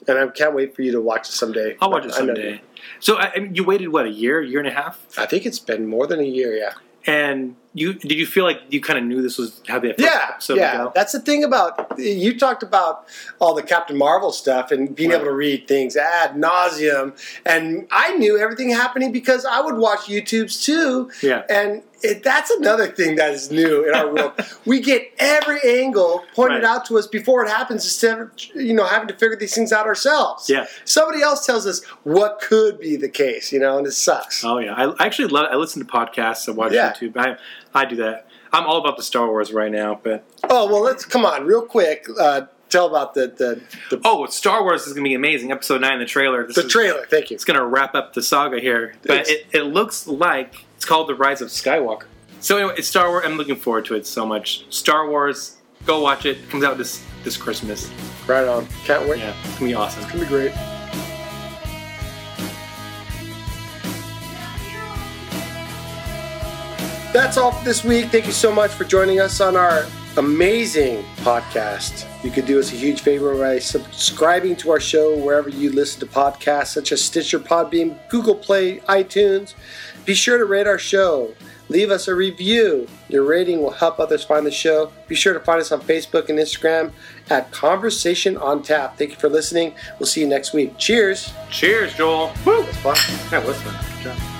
and I can't wait for you to watch it someday. I'll watch it someday. So I, I mean, you waited what a year, year and a half, I think it's been more than a year, yeah. and you did you feel like you kind of knew this was how the Yeah, yeah. That's the thing about you talked about all the Captain Marvel stuff and being Right. able to read things ad nauseum, and I knew everything happening because I would watch YouTubes too. Yeah. and it, that's another thing that is new in our world. we get every angle pointed Right. out to us before it happens, instead of you know having to figure these things out ourselves. Yeah. somebody else tells us what could be the case, you know, and it sucks. Oh yeah, I, I actually love. I listen to podcasts. I watch Yeah. YouTube. I I do that. I'm all about the Star Wars right now, but Oh well, let's come on, real quick. Uh, tell about the the the, oh, Star Wars is gonna be amazing. Episode nine, the trailer. This the is- trailer. Thank you. It's gonna wrap up the saga here, but it, it looks like it's called the Rise of Skywalker. So anyway, it's Star Wars. I'm looking forward to it so much. Star Wars, go watch it. It comes out this this Christmas. Right on. Can't wait. Yeah, it's gonna be awesome. It's gonna be great. That's all for this week. Thank you so much for joining us on our amazing podcast. You could do us a huge favor by subscribing to our show wherever you listen to podcasts, such as Stitcher, Podbean, Google Play, iTunes. Be sure to rate our show. Leave us a review. Your rating will help others find the show. Be sure to find us on Facebook and Instagram at Conversation on Tap. Thank you for listening. We'll see you next week. Cheers. Cheers, Joel. Woo! That's fun. That was fun. Good job.